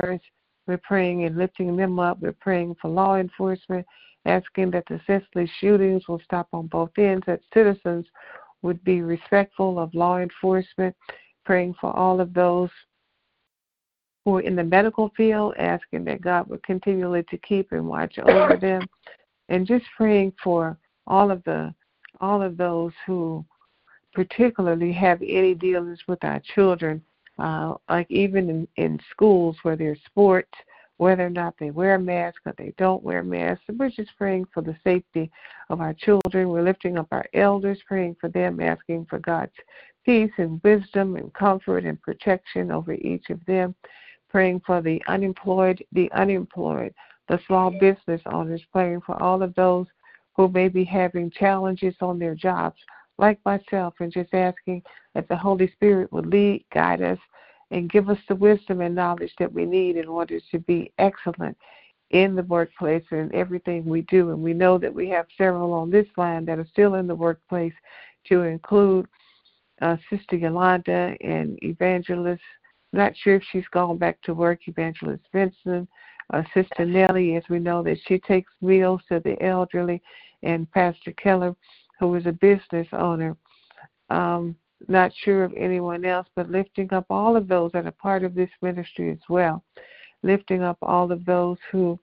coronavirus. We're praying and lifting them up. We're praying for law enforcement, asking that the senseless shootings will stop on both ends, that citizens would be respectful of law enforcement, praying for all of those who are in the medical field, asking that God would continually to keep and watch over them, and just praying for all of the all of those who particularly have any dealings with our children, uh, like even in, in schools where there's sports, whether or not they wear masks or they don't wear masks. we're just praying for the safety of our children. We're lifting up our elders, praying for them, asking for God's peace and wisdom and comfort and protection over each of them. Praying for the unemployed, the unemployed, the small business owners, praying for all of those who may be having challenges on their jobs, like myself, and just asking that the Holy Spirit would lead, guide us, and give us the wisdom and knowledge that we need in order to be excellent in the workplace and everything we do. And we know that we have several on this line that are still in the workplace, to include uh, Sister Yolanda and Evangelist. Not sure if she's gone back to work, Evangelist Vincent, uh, Sister Nellie, as we know that she takes meals to the elderly, and Pastor Keller, who is a business owner. Um, not sure of anyone else, but lifting up all of those that are part of this ministry as well. Lifting up all of those who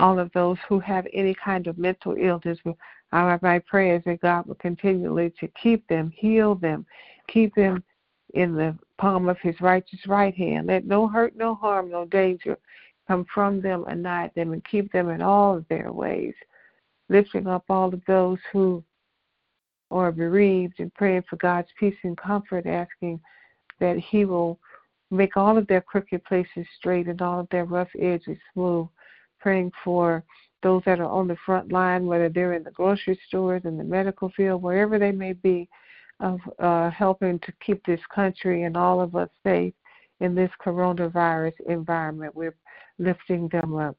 all of those who have any kind of mental illness. Our my prayer is that God will continually to keep them, heal them, keep them in the palm of his righteous right hand. Let no hurt, no harm, no danger come from them not them and keep them in all of their ways. Lifting up all of those who are bereaved and praying for God's peace and comfort, asking that He will make all of their crooked places straight and all of their rough edges smooth. Praying for those that are on the front line, whether they're in the grocery stores, in the medical field, wherever they may be, of uh, helping to keep this country and all of us safe in this coronavirus environment. We're lifting them up,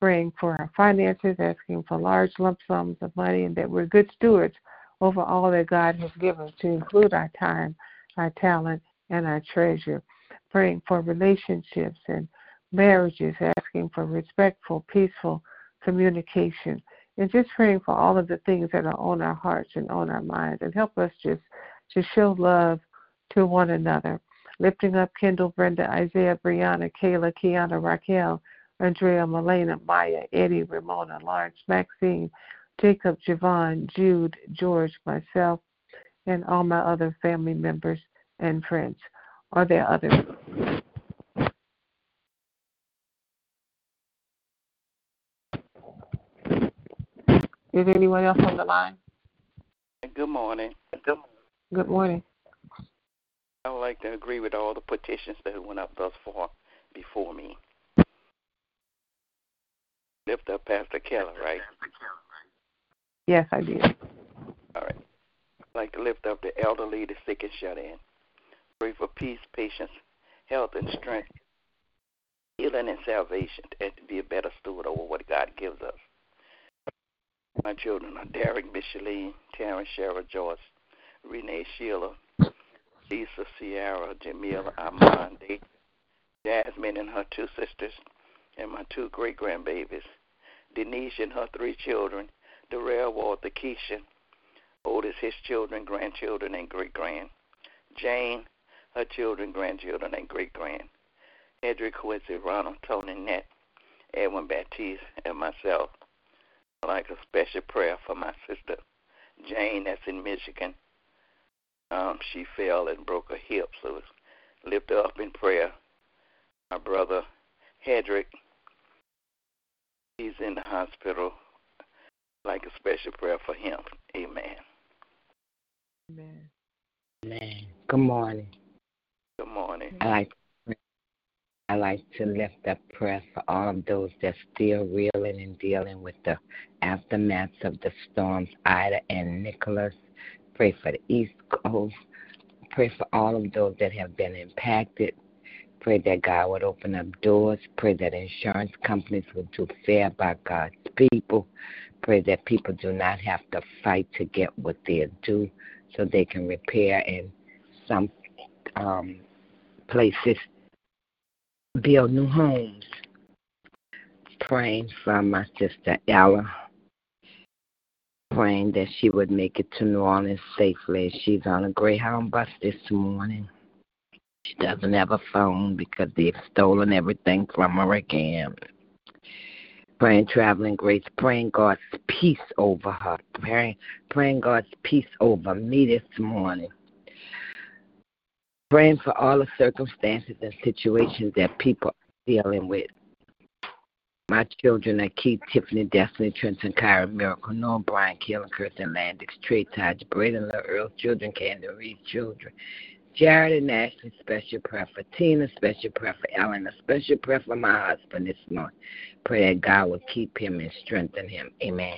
praying for our finances, asking for large lump sums of money, and that we're good stewards over all that God has given, to include our time, our talent, and our treasure. Praying for relationships and marriages, asking for respectful, peaceful communication, and just praying for all of the things that are on our hearts and on our minds, and help us just to show love to one another. Lifting up Kendall, Brenda, Isaiah, Brianna, Kayla, Kiana, Raquel, Andrea, Melena, Maya, Eddie, Ramona, Lawrence, Maxine, Jacob, Javon, Jude, George, myself, and all my other family members and friends. Are there others? Is anyone else on the line? Good morning. Good morning. I would like to agree with all the petitions that went up thus far before me. Lift up Pastor Keller, right? Yes, I did. All right. I'd like to lift up the elderly, the sick, and shut in. Pray for peace, patience, health, and strength, healing, and salvation, and to be a better steward over what God gives us. My children are Derek, Micheline, Terrence, Cheryl, Joyce, Renee, Sheila, Lisa, Sierra, Jamila, Armand, Jasmine and her two sisters, and my two great grandbabies, Denise and her three children, Darrell, Walter, Keisha, Otis, his children, grandchildren, and great grand. Jane, her children, grandchildren, and great grand. Edric, Quincy, Ronald, Tony, Nett, Edwin Baptiste, and myself. I'd like a special prayer for my sister Jane, that's in Michigan. Um, she fell and broke her hip, so lift her up in prayer. My brother Hedrick, he's in the hospital like a special prayer for him. Amen. Amen. Amen. Good morning. Good morning. I like I like to lift up prayer for all of those that still reeling and dealing with the aftermath of the storms Ida and Nicholas. Pray for the East Coast. Pray for all of those that have been impacted. Pray that God would open up doors. Pray that insurance companies would do fair by God's people. Pray that people do not have to fight to get what they're due so they can repair in some um, places build new homes. Praying for my sister Ella. Praying that she would make it to New Orleans safely. She's on a Greyhound bus this morning. She doesn't have a phone because they've stolen everything from her again. Praying traveling grace, praying God's peace over her, praying, praying God's peace over me this morning. Praying for all the circumstances and situations that people are dealing with. My children are Keith, Tiffany, Destiny, Trenton, Kyra, Miracle, Noah, Brian, Keelan, Kirsten, Landix, Trey, Taj, Braden, Little Earl, children, Candy, Reed, children. Jared and Ashley, special prayer for Tina, special prayer for Ellen, a special prayer for my husband this morning. Pray that God will keep him and strengthen him. Amen.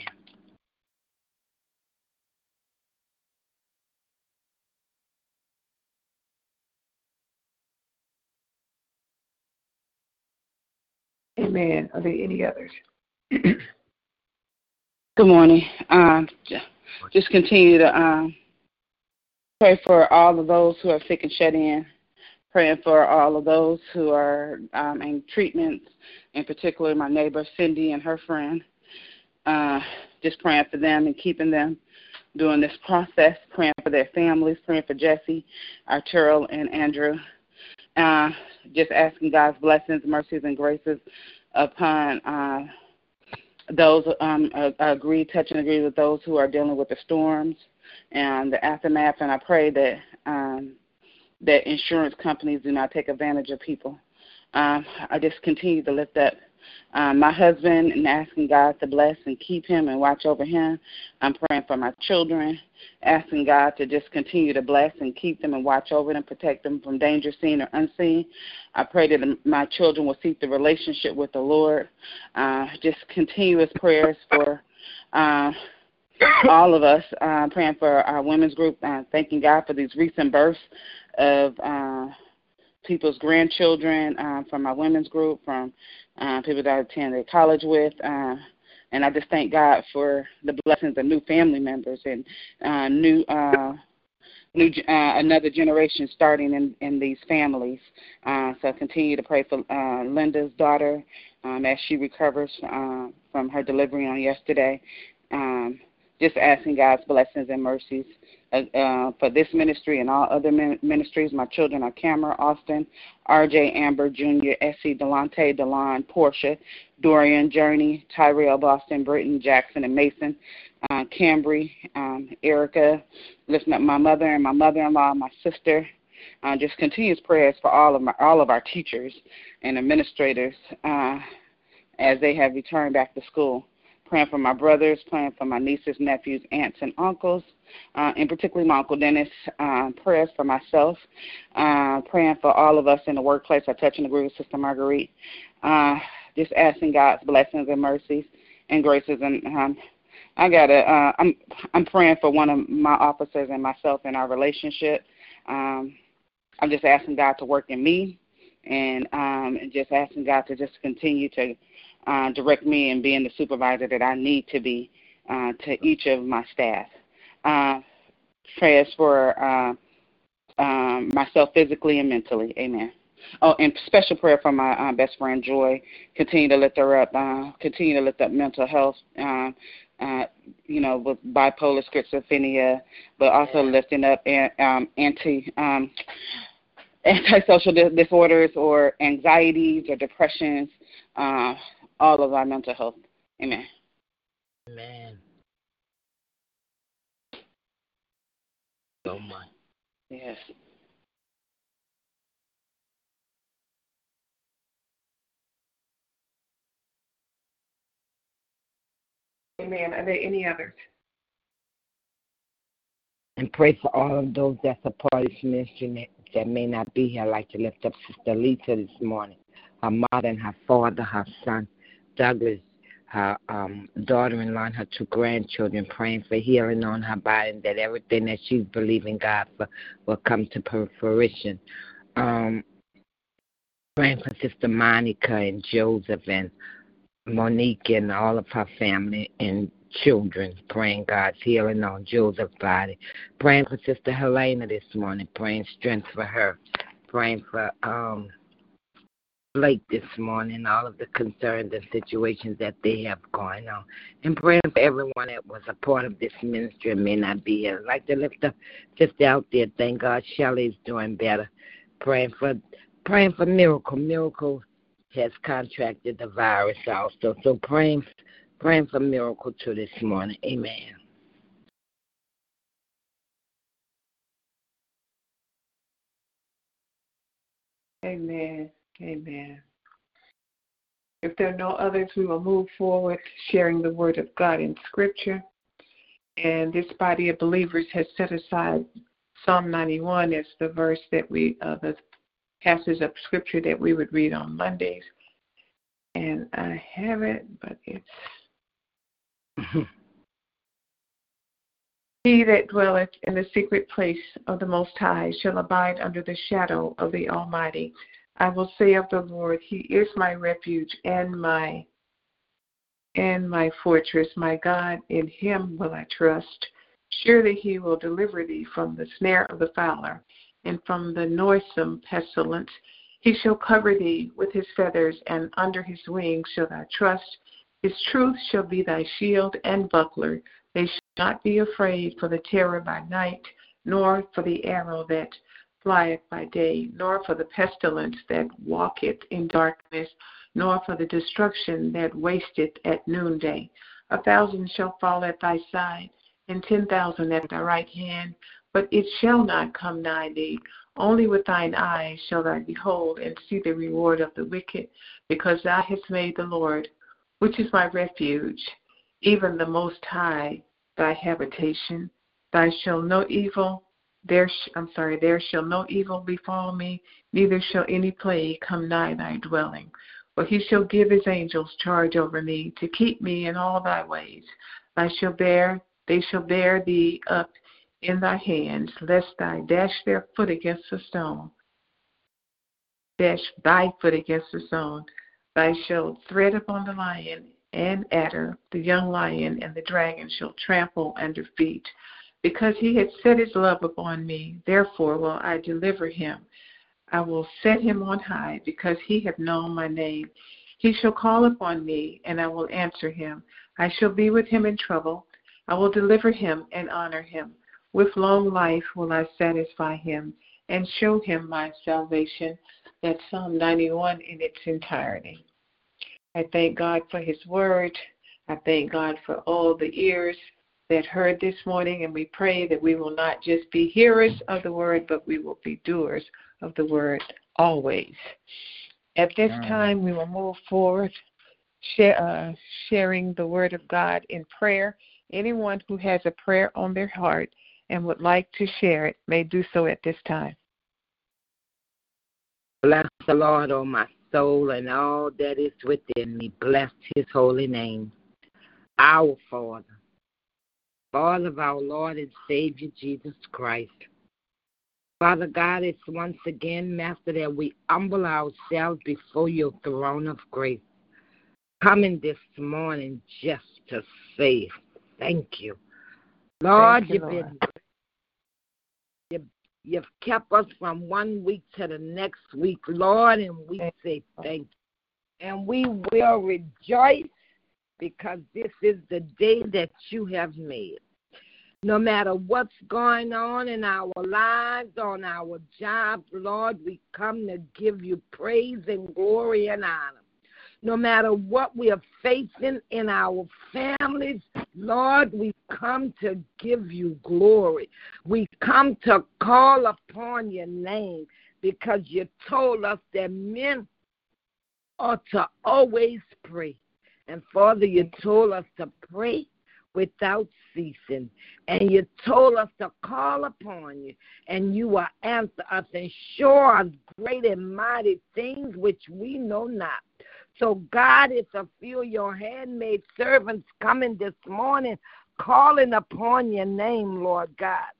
Amen. Are there any others? Good morning. Um, just continue to um, pray for all of those who are sick and shut in. Praying for all of those who are um, in treatments, in particular my neighbor Cindy and her friend. Uh, just praying for them and keeping them during this process. Praying for their families. Praying for Jesse, Arturo, and Andrew. Uh, just asking God's blessings, mercies, and graces upon uh, those um, agree, touch and agree with those who are dealing with the storms and the aftermath. And I pray that um, that insurance companies do not take advantage of people. Um, I just continue to lift up um, my husband and asking God to bless and keep him and watch over him. I'm praying for my children, asking God to just continue to bless and keep them and watch over them, protect them from danger seen or unseen. I pray that my children will seek the relationship with the Lord. Uh, just continuous prayers for. Uh, all of us uh, praying for our women's group, uh, thanking God for these recent births of uh, people's grandchildren uh, from my women's group, from uh, people that I attended college with. Uh, and I just thank God for the blessings of new family members and uh, new, uh, new uh, another generation starting in, in these families. Uh, so continue to pray for uh, Linda's daughter um, as she recovers uh, from her delivery on yesterday. Um, just asking God's blessings and mercies uh, uh, for this ministry and all other ministries. My children are Cameron, Austin, RJ, Amber, Jr., Essie, Delante, Delon, Portia, Dorian, Journey, Tyrell, Boston, Britton, Jackson, and Mason, uh, Cambry, um, Erica, lifting up my mother and my mother-in-law, my sister. Uh, just continuous prayers for all of my all of our teachers and administrators uh, as they have returned back to school praying for my brothers, praying for my nieces, nephews, aunts, and uncles, uh, and particularly my Uncle Dennis, uh, prayers for myself, uh, praying for all of us in the workplace. I touch and agree with Sister Marguerite. Uh, just asking God's blessings and mercies and graces. And um, I gotta, uh, I'm, I'm praying for one of my officers and myself in our relationship. Um, I'm just asking God to work in me, and um, and just asking God to just continue to uh, direct me in being the supervisor that I need to be uh, to each of my staff. Uh, prayers for uh, um, myself physically and mentally. Amen. Oh, and special prayer for my uh, best friend Joy. Continue to lift her up. Uh, continue to lift up mental health. Uh, uh, you know, with bipolar schizophrenia, but also lifting up um, anti um, antisocial disorders or anxieties or depressions. Uh, all of our mental health. Amen. Amen. So much. Yes. Amen. Are there any others? And pray for all of those that support this ministry that may not be here. I'd like to lift up Sister Lisa this morning, her mother and her father, her son, Douglas, her um, daughter-in-law and her two grandchildren, praying for healing on her body, and that everything that she's believing God for will come to fruition. Um, praying for Sister Monica and Joseph and Monique and all of her family and children, praying God's healing on Joseph's body. Praying for Sister Helena this morning, praying strength for her. Praying for um Blake this morning, all of the concerns and situations that they have going on. And praying for everyone that was a part of this ministry and may not be here. I'd like to lift up just out there. Thank God Shelly's doing better. Praying for praying for miracle. Miracle has contracted the virus also. So praying praying for miracle too this morning. Amen. Amen. Amen. If there are no others, we will move forward sharing the word of God in Scripture. And this body of believers has set aside Psalm 91 as the verse that we, uh, the passage of Scripture that we would read on Mondays. And I have it, but it's. He that dwelleth in the secret place of the Most High shall abide under the shadow of the Almighty. I will say of the Lord, He is my refuge and my and my fortress, my God, in him will I trust. Surely he will deliver thee from the snare of the fowler and from the noisome pestilence. He shall cover thee with his feathers, and under his wings shall thou trust. His truth shall be thy shield and buckler. They shall not be afraid for the terror by night, nor for the arrow that flieth by day, nor for the pestilence that walketh in darkness, nor for the destruction that wasteth at noonday. A thousand shall fall at thy side, and ten thousand at thy right hand, but it shall not come nigh thee. Only with thine eyes shall thou behold and see the reward of the wicked, because thou hast made the Lord, which is my refuge, even the Most High, thy habitation. Thou shalt no evil there sh- I'm sorry, there shall no evil befall me, neither shall any plague come nigh thy dwelling. For he shall give his angels charge over me to keep me in all thy ways. I shall bear, they shall bear thee up in thy hands, lest thou dash their foot against a stone. Dash thy foot against a stone. Thou shalt tread upon the lion and adder, the young lion and the dragon shall trample under feet because he had set his love upon me, therefore will I deliver him. I will set him on high, because he hath known my name. He shall call upon me, and I will answer him. I shall be with him in trouble. I will deliver him and honor him. With long life will I satisfy him and show him my salvation. That's Psalm 91 in its entirety. I thank God for his word. I thank God for all the ears that heard this morning, and we pray that we will not just be hearers of the word, but we will be doers of the word always. At this time, we will move forward, share, uh, sharing the word of God in prayer. Anyone who has a prayer on their heart and would like to share it may do so at this time. Bless the Lord, O oh my soul, and all that is within me. Bless his holy name. Our Father Father of our Lord and Savior Jesus Christ. Father God, it's once again, Master, that we humble ourselves before your throne of grace. Coming this morning just to say thank you. Lord, you, you've Lord. been you, you've kept us from one week to the next week, Lord, and we thank say thank you. And we will rejoice because this is the day that you have made. No matter what's going on in our lives, on our jobs, Lord, we come to give you praise and glory and honor. No matter what we are facing in our families, Lord, we come to give you glory. We come to call upon your name because you told us that men ought to always pray. And Father, you told us to pray without ceasing. And you told us to call upon you, and you will answer us and show us great and mighty things which we know not. So, God, it's a few of your handmaid servants coming this morning, calling upon your name, Lord God.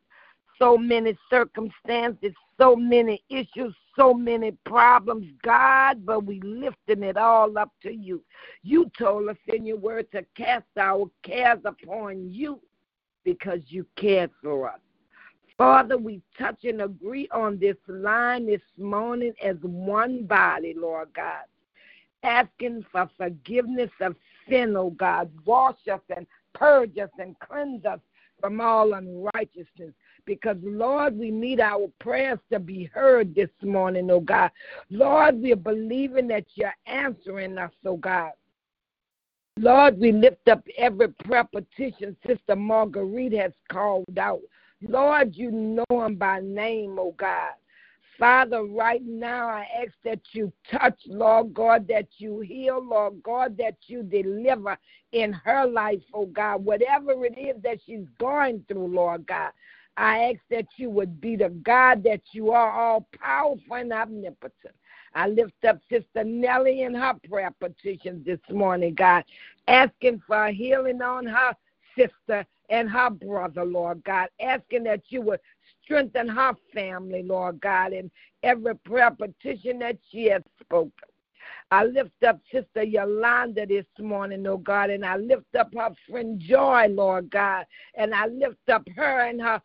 So many circumstances, so many issues, so many problems, God, but we lifting it all up to you. You told us in your word to cast our cares upon you because you cared for us. Father, we touch and agree on this line this morning as one body, Lord God, asking for forgiveness of sin, oh God. Wash us and purge us and cleanse us from all unrighteousness. Because, Lord, we need our prayers to be heard this morning, oh God. Lord, we're believing that you're answering us, oh God. Lord, we lift up every prayer petition Sister Marguerite has called out. Lord, you know him by name, oh God. Father, right now I ask that you touch, Lord God, that you heal, Lord God, that you deliver in her life, oh God, whatever it is that she's going through, Lord God. I ask that you would be the God that you are, all powerful and omnipotent. I lift up Sister Nellie in her prayer petitions this morning, God, asking for healing on her sister and her brother, Lord God, asking that you would strengthen her family, Lord God, in every prayer petition that she has spoken. I lift up Sister Yolanda this morning, oh God, and I lift up her friend Joy, Lord God, and I lift up her and her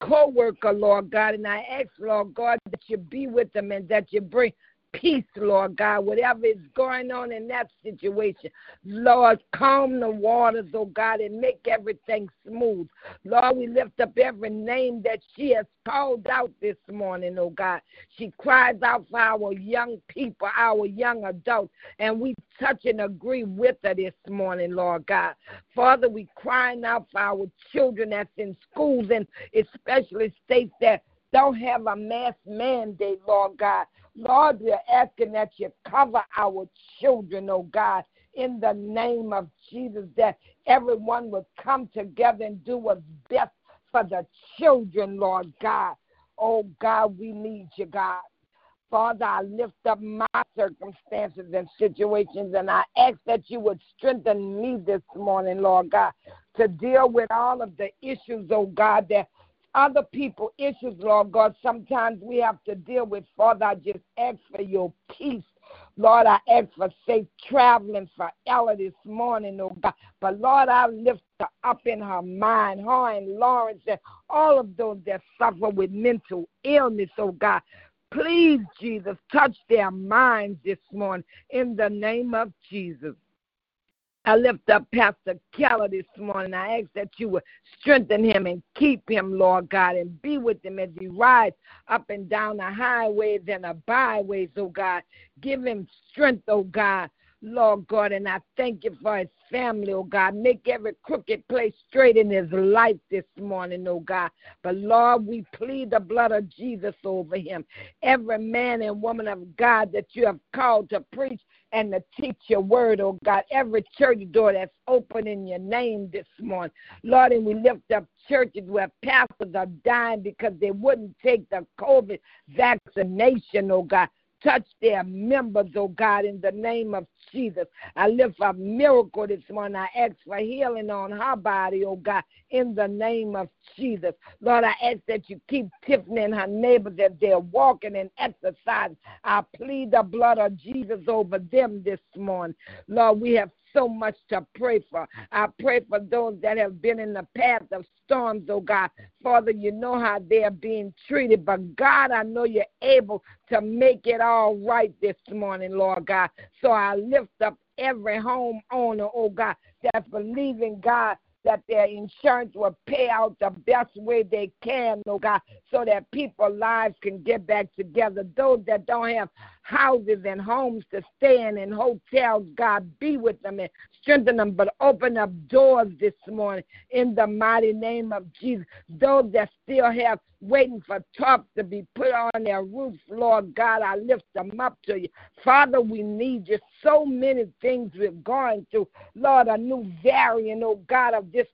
co-worker, Lord God, and I ask, Lord God, that you be with them and that you bring peace, Lord God, whatever is going on in that situation. Lord, calm the waters, oh God, and make everything smooth. Lord, we lift up every name that she has called out this morning, oh God. She cries out for our young people, our young adults, and we touch and agree with her this morning, Lord God. Father, we crying out for our children that's in schools and especially states that don't have a mass mandate, Lord God. Lord, we're asking that you cover our children, oh God, in the name of Jesus, that everyone would come together and do what's best for the children, Lord God. Oh God, we need you, God. Father, I lift up my circumstances and situations, and I ask that you would strengthen me this morning, Lord God, to deal with all of the issues, oh God, that other people issues, Lord God, sometimes we have to deal with. Father, I just ask for your peace. Lord, I ask for safe traveling for Ella this morning, oh God. But Lord, I lift her up in her mind, her and Lawrence and all of those that suffer with mental illness, oh God. Please, Jesus, touch their minds this morning in the name of Jesus. I lift up Pastor Keller this morning. I ask that you would strengthen him and keep him, Lord God, and be with him as he rides up and down the highways and the byways, oh God. Give him strength, oh God, Lord God, and I thank you for his family, oh God. Make every crooked place straight in his life this morning, oh God. But Lord, we plead the blood of Jesus over him. Every man and woman of God that you have called to preach and to teach your word, oh God. Every church door that's open in your name this morning. Lord, and we lift up churches where pastors are dying because they wouldn't take the COVID vaccination, oh God. Touch their members, oh God, in the name of Jesus. I lift a miracle this morning. I ask for healing on her body, oh God, in the name of Jesus. Lord, I ask that you keep Tiffany and her neighbors as they're walking and exercising. I plead the blood of Jesus over them this morning. Lord, we have so much to pray for. I pray for those that have been in the path of storms, oh God. Father, you know how they're being treated, but God, I know you're able to make it all right this morning, Lord God. So I lift up every homeowner, oh God, that's believing God that their insurance will pay out the best way they can, oh God, so that people's lives can get back together. Those that don't have houses and homes to stay in and hotels, God, be with them and strengthen them, but open up doors this morning in the mighty name of Jesus. Those that still have waiting for tarps to be put on their roofs, Lord God, I lift them up to you. Father, we need you. So many things we're going through. Lord, a new variant, oh God, of this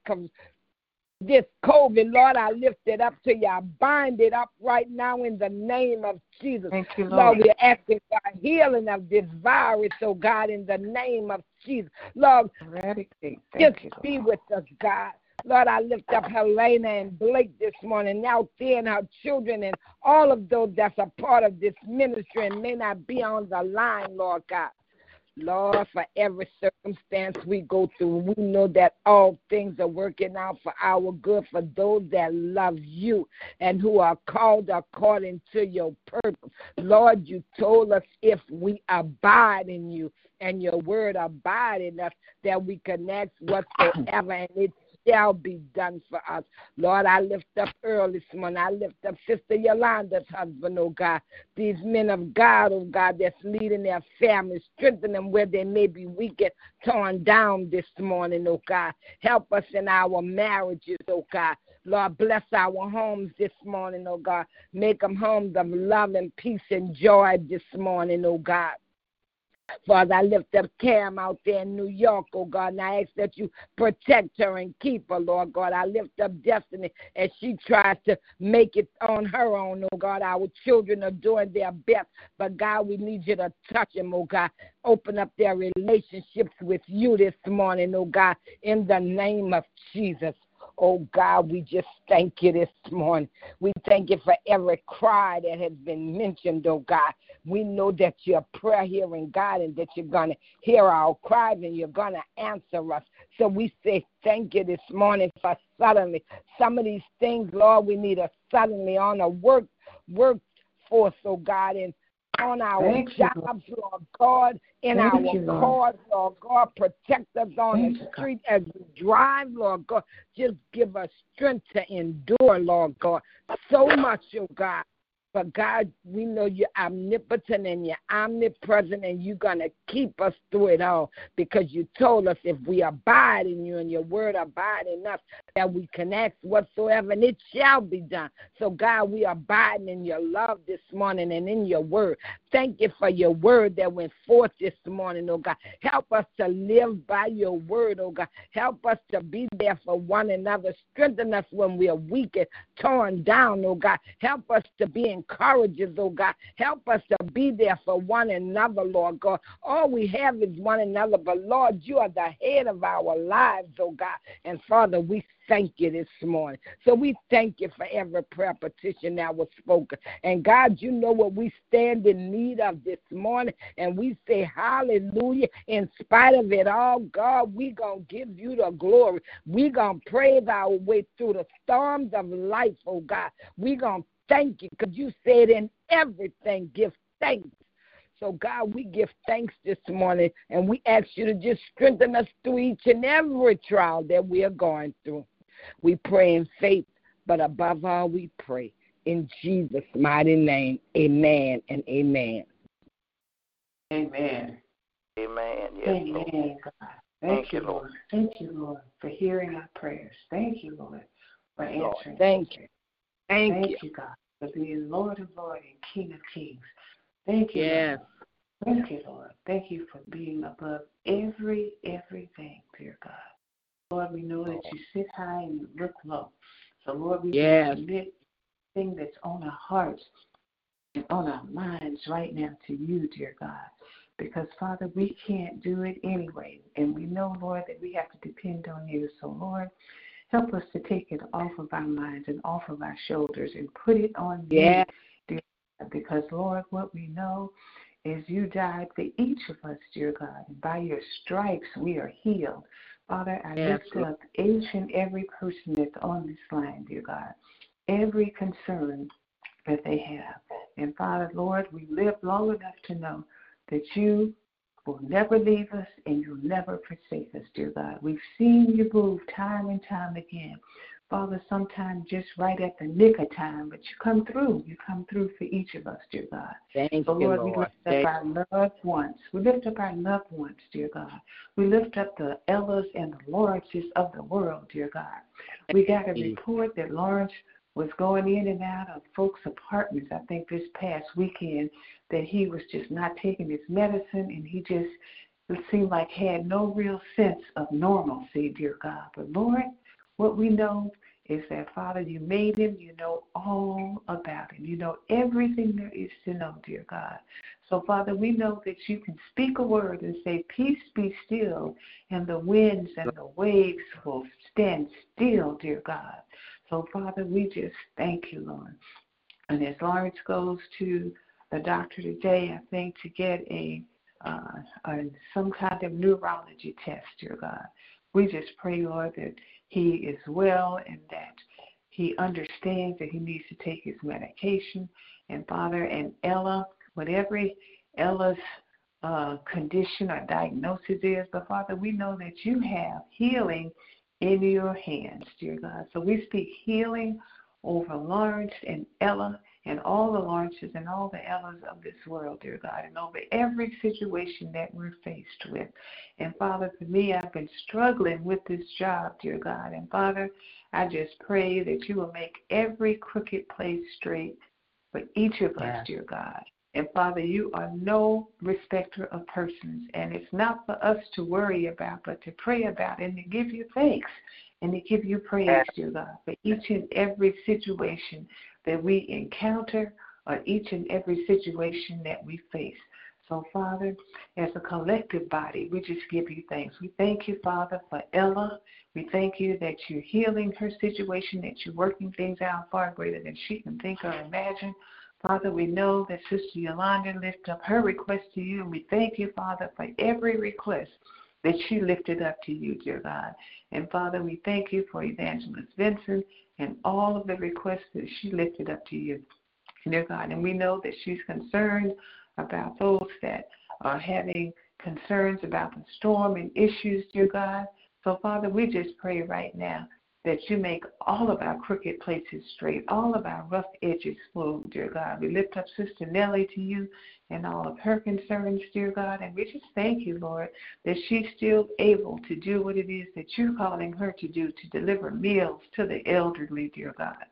this COVID, Lord, I lift it up to you. I bind it up right now in the name of Jesus. Thank you, Lord. Lord, we're asking for healing of this virus, oh God, in the name of Jesus. Lord, Eradicate. just you, be with us, God. Lord, I lift up Helena and Blake this morning, now seeing her children and all of those that's a part of this ministry and may not be on the line, Lord God. Lord, for every circumstance we go through, we know that all things are working out for our good for those that love you and who are called according to your purpose. Lord, you told us if we abide in you and your word abide in us, that we connect whatsoever, and it shall be done for us. Lord, I lift up early this morning. I lift up Sister Yolanda's husband, oh God. These men of God, oh God, that's leading their families, strengthen them where they may be weak and torn down this morning, oh God. Help us in our marriages, oh God. Lord, bless our homes this morning, oh God. Make them homes of love and peace and joy this morning, oh God. Father, I lift up Cam out there in New York, oh God, and I ask that you protect her and keep her, Lord God. I lift up Destiny as she tries to make it on her own, oh God. Our children are doing their best, but God, we need you to touch them, oh God. Open up their relationships with you this morning, oh God, in the name of Jesus. Oh God, we just thank you this morning. We thank you for every cry that has been mentioned, oh God. We know that you're prayer hearing God and that you're going to hear our cries and you're going to answer us. So we say thank you this morning for suddenly. Some of these things, Lord, we need a suddenly on a work work force, oh God, and on our Thank jobs, you. Lord God, in Thank our you, cars, Lord God. Protect us on Thank the street as we drive, Lord God. Just give us strength to endure, Lord God. So much, oh God. But God, we know you're omnipotent and you're omnipresent, and you're going to keep us through it all because you told us if we abide in you and your word abide in us, that we can ask whatsoever, and it shall be done. So, God, we abide in your love this morning and in your word. Thank you for your word that went forth this morning, oh God. Help us to live by your word, oh God. Help us to be there for one another. Strengthen us when we are weak and torn down, oh God. Help us to be in encourages, oh God. Help us to be there for one another, Lord God. All we have is one another, but Lord, you are the head of our lives, oh God. And Father, we thank you this morning. So we thank you for every prayer petition that was spoken. And God, you know what we stand in need of this morning. And we say hallelujah. In spite of it all, God, we going to give you the glory. we going to praise our way through the storms of life, oh God. we going to thank you because you said in everything, give thanks. So, God, we give thanks this morning and we ask you to just strengthen us through each and every trial that we are going through. We pray in faith, but above all, we pray in Jesus' mighty name. Amen and amen. Amen. Amen. Yes, amen, Lord. God. Thank, Thank you, Lord. Lord. Thank you, Lord, for hearing our prayers. Thank you, Lord, for answering. Lord, thank you. Thank, Thank you. you. God, for being Lord of Lords and King of Kings. Thank you. Yes. Lord. Thank you, Lord. Thank you for being above every, everything, dear God. Lord, we know that you sit high and you look low. So, Lord, we yes. commit thing that's on our hearts and on our minds right now to you, dear God. Because, Father, we can't do it anyway. And we know, Lord, that we have to depend on you. So, Lord, Help us to take it off of our minds and off of our shoulders and put it on yeah. you. Because, Lord, what we know is you died for each of us, dear God. And by your stripes, we are healed. Father, I yes. lift up each and every person that's on this line, dear God. Every concern that they have. And Father, Lord, we live long enough to know that you will never leave us and you'll never forsake us, dear God. We've seen you move time and time again. Father, sometimes just right at the nick of time, but you come through. You come through for each of us, dear God. Thank so, you, Lord, we lift Thank up our loved ones. We lift up our loved ones, dear God. We lift up the Ellas and the Lawrences of the world, dear God. We got a report that Lawrence was going in and out of folks' apartments, I think this past weekend, that he was just not taking his medicine and he just it seemed like had no real sense of normalcy, dear God. But Lord, what we know is that Father, you made him, you know all about him. You know everything there is to know, dear God. So, Father, we know that you can speak a word and say, Peace be still, and the winds and the waves will stand still, dear God. So, Father, we just thank you, Lord. And as Lawrence goes to the doctor today, I think, to get a uh, on some kind of neurology test, dear God. We just pray, Lord, that he is well and that he understands that he needs to take his medication. And Father, and Ella, whatever Ella's uh, condition or diagnosis is, but Father, we know that you have healing in your hands, dear God. So we speak healing over Lawrence and Ella and all the Lawrences and all the Ellas of this world, dear God, and over every situation that we're faced with. And Father, for me, I've been struggling with this job, dear God. And Father, I just pray that you will make every crooked place straight for each of us, dear God. And Father, you are no respecter of persons. And it's not for us to worry about, but to pray about and to give you thanks and to give you praise, dear God, for each and every situation that we encounter or each and every situation that we face. So, Father, as a collective body, we just give you thanks. We thank you, Father, for Ella. We thank you that you're healing her situation, that you're working things out far greater than she can think or imagine. Father, we know that Sister Yolanda lifted up her request to you, and we thank you, Father, for every request that she lifted up to you, dear God. And Father, we thank you for Evangelist Vincent and all of the requests that she lifted up to you, dear God. And we know that she's concerned about those that are having concerns about the storm and issues, dear God. So, Father, we just pray right now that you make all of our crooked places straight, all of our rough edges smooth, dear God. We lift up Sister Nellie to you and all of her concerns, dear God. And we just thank you, Lord, that she's still able to do what it is that you're calling her to do, to deliver meals to the elderly, dear God.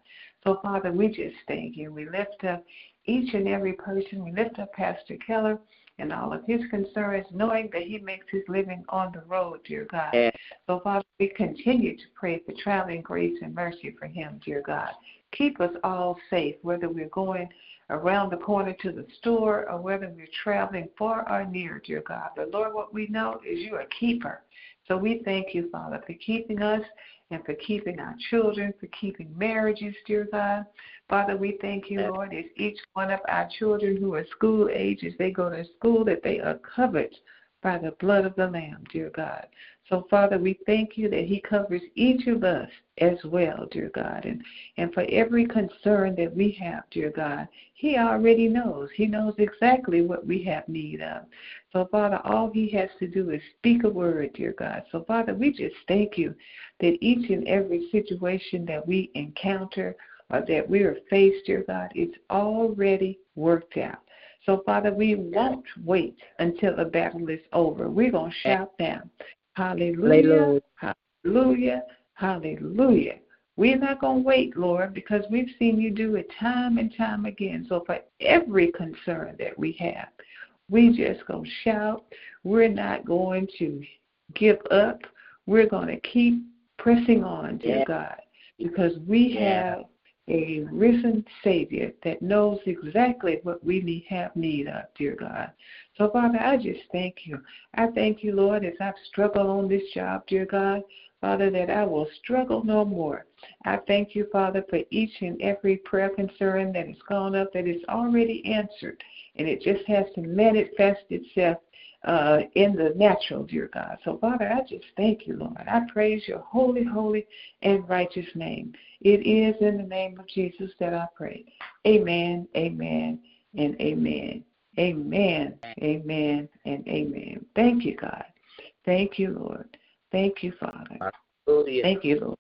So, Father, we just thank you. We lift up each and every person. We lift up Pastor Keller and all of his concerns, knowing that he makes his living on the road, dear God. Yes. So, Father, we continue to pray for traveling grace and mercy for him, dear God. Keep us all safe, whether we're going around the corner to the store or whether we're traveling far or near, dear God. But Lord, what we know is you're a keeper. So we thank you, Father, for keeping us and for keeping our children, for keeping marriages, dear God. Father, we thank you, Lord, as each one of our children who are school age, as they go to school, that they are covered by the blood of the Lamb, dear God. So, Father, we thank you that He covers each of us as well, dear God. And, and for every concern that we have, dear God, He already knows. He knows exactly what we have need of. So, Father, all He has to do is speak a word, dear God. So, Father, we just thank you that each and every situation that we encounter or that we are faced, dear God, it's already worked out. So, Father, we won't wait until the battle is over. We're going to shout down, Hallelujah, hallelujah, hallelujah. We're not going to wait, Lord, because we've seen you do it time and time again. So, for every concern that we have, we just going to shout. We're not going to give up. We're going to keep pressing on, dear yeah. God, because we yeah. have a risen Savior that knows exactly what we need, have need of, dear God. So, Father, I just thank you. I thank you, Lord, as I've struggled on this job, dear God. Father, that I will struggle no more. I thank you, Father, for each and every prayer concern that has gone up that is already answered. And it just has to manifest itself uh, in the natural, dear God. So, Father, I just thank you, Lord. I praise your holy, holy, and righteous name. It is in the name of Jesus that I pray. Amen, amen, and amen. Amen, amen, and amen. Thank you, God. Thank you, Lord. Thank you, Father. Thank you, Lord.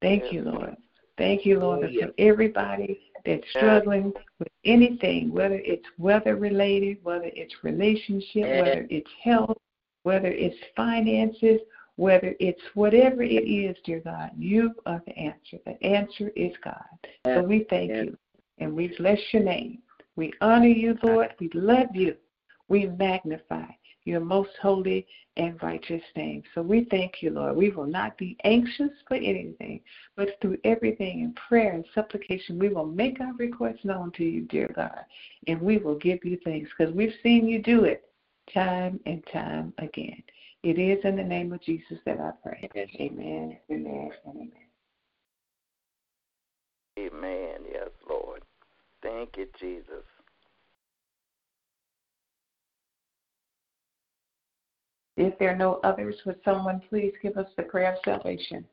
Thank you, Lord. Thank you, Lord, for everybody that's struggling with anything, whether it's weather related, whether it's relationship, whether it's health, whether it's finances, whether it's whatever it is, dear God, you are the answer. The answer is God. So we thank you and we bless your name. We honor you, Lord. We love you. We magnify your most holy and righteous name. So we thank you, Lord. We will not be anxious for anything, but through everything in prayer and supplication, we will make our requests known to you, dear God, and we will give you thanks because we've seen you do it time and time again. It is in the name of Jesus that I pray. Amen, amen, amen. Amen. Yes, Lord. Thank you, Jesus. If there are no others, would someone please give us the prayer of salvation?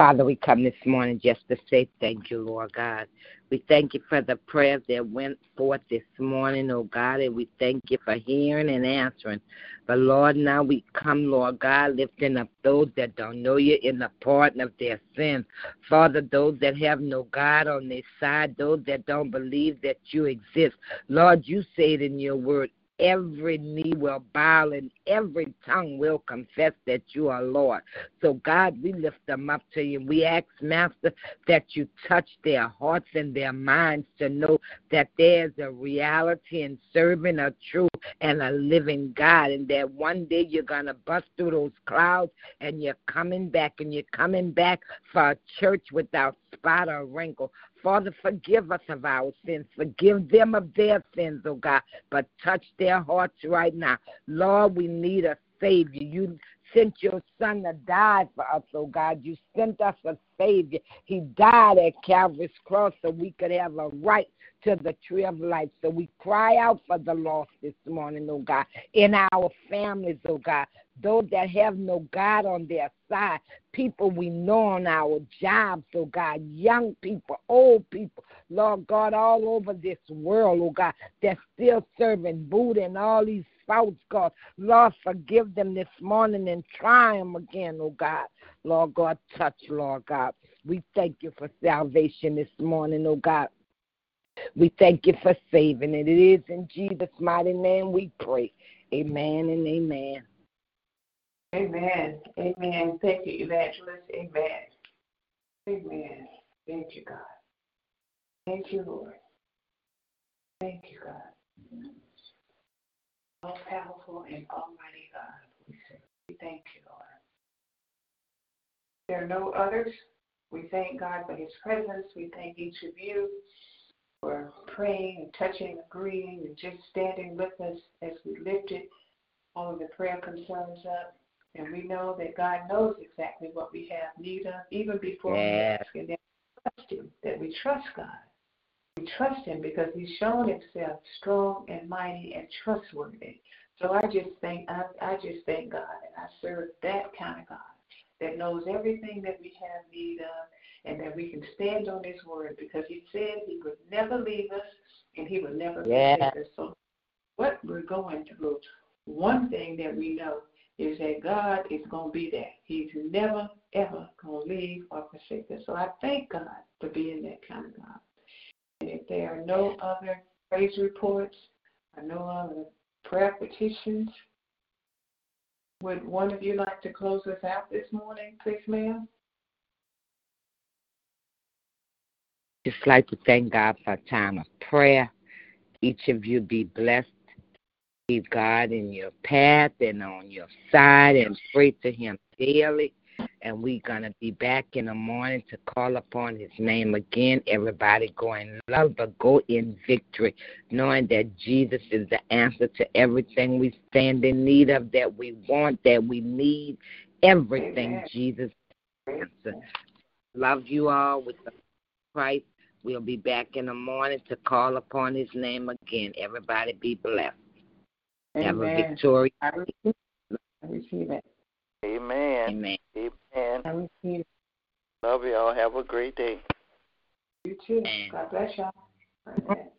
Father, we come this morning just to say thank you, Lord God. We thank you for the prayers that went forth this morning, oh God, and we thank you for hearing and answering. But Lord, now we come, Lord God, lifting up those that don't know you in the pardon of their sins. Father, those that have no God on their side, those that don't believe that you exist. Lord, you say it in your word, every knee will bow and every tongue will confess that you are Lord. So, God, we lift them up to you. We ask, Master, that you touch their hearts and their minds to know that there's a reality in serving a true and a living God, and that one day you're going to bust through those clouds and you're coming back, and you're coming back for a church without spot or wrinkle. Father, forgive us of our sins. Forgive them of their sins, oh God, but touch their hearts right now. Lord, we need a Savior. You sent your Son to die for us, oh God. You sent us a Savior. He died at Calvary's cross so we could have a right to the tree of life. So we cry out for the lost this morning, oh God, in our families, oh God. Those that have no God on their side, people we know on our jobs, oh God, young people, old people, Lord God, all over this world, oh God, that's still serving Buddha and all these false God. Lord, forgive them this morning and try them again, oh God. Lord God, touch, Lord God. We thank you for salvation this morning, oh God. We thank you for saving it. It is in Jesus' mighty name we pray. Amen and amen. Amen. Amen. Thank you, Evangelist. Amen. Amen. Thank you, God. Thank you, Lord. Thank you, God. All powerful and almighty God, we thank you, Lord. There are no others. We thank God for his presence. We thank each of you for praying and touching, agreeing, and just standing with us as we lifted all of the prayer concerns up. And we know that God knows exactly what we have need of, even before yeah. we ask. And that we trust Him, that we trust God. We trust Him because He's shown Himself strong and mighty and trustworthy. So I just thank I, I just thank God, and I serve that kind of God that knows everything that we have need of, and that we can stand on His word because He said He would never leave us and He would never yeah. forsake us. So what we're going through, one thing that we know is that God is going to be there. He's never, ever going to leave or forsake us. So I thank God for being that kind of God. And if there are no other praise reports or no other prayer petitions, would one of you like to close us out this morning, please, ma'am? Just like to thank God for a time of prayer. Each of you be blessed Keep God in your path and on your side and pray to Him daily. And we're going to be back in the morning to call upon His name again. Everybody go in love, but go in victory, knowing that Jesus is the answer to everything we stand in need of, that we want, that we need. Everything. Jesus answer. Love you all with the Christ. We'll be back in the morning to call upon his name again. Everybody be blessed. Amen. Have a victorious. I receive, I receive it. Amen. Amen. Amen. I receive it. Love y'all. Have a great day. You too. God bless y'all. Amen.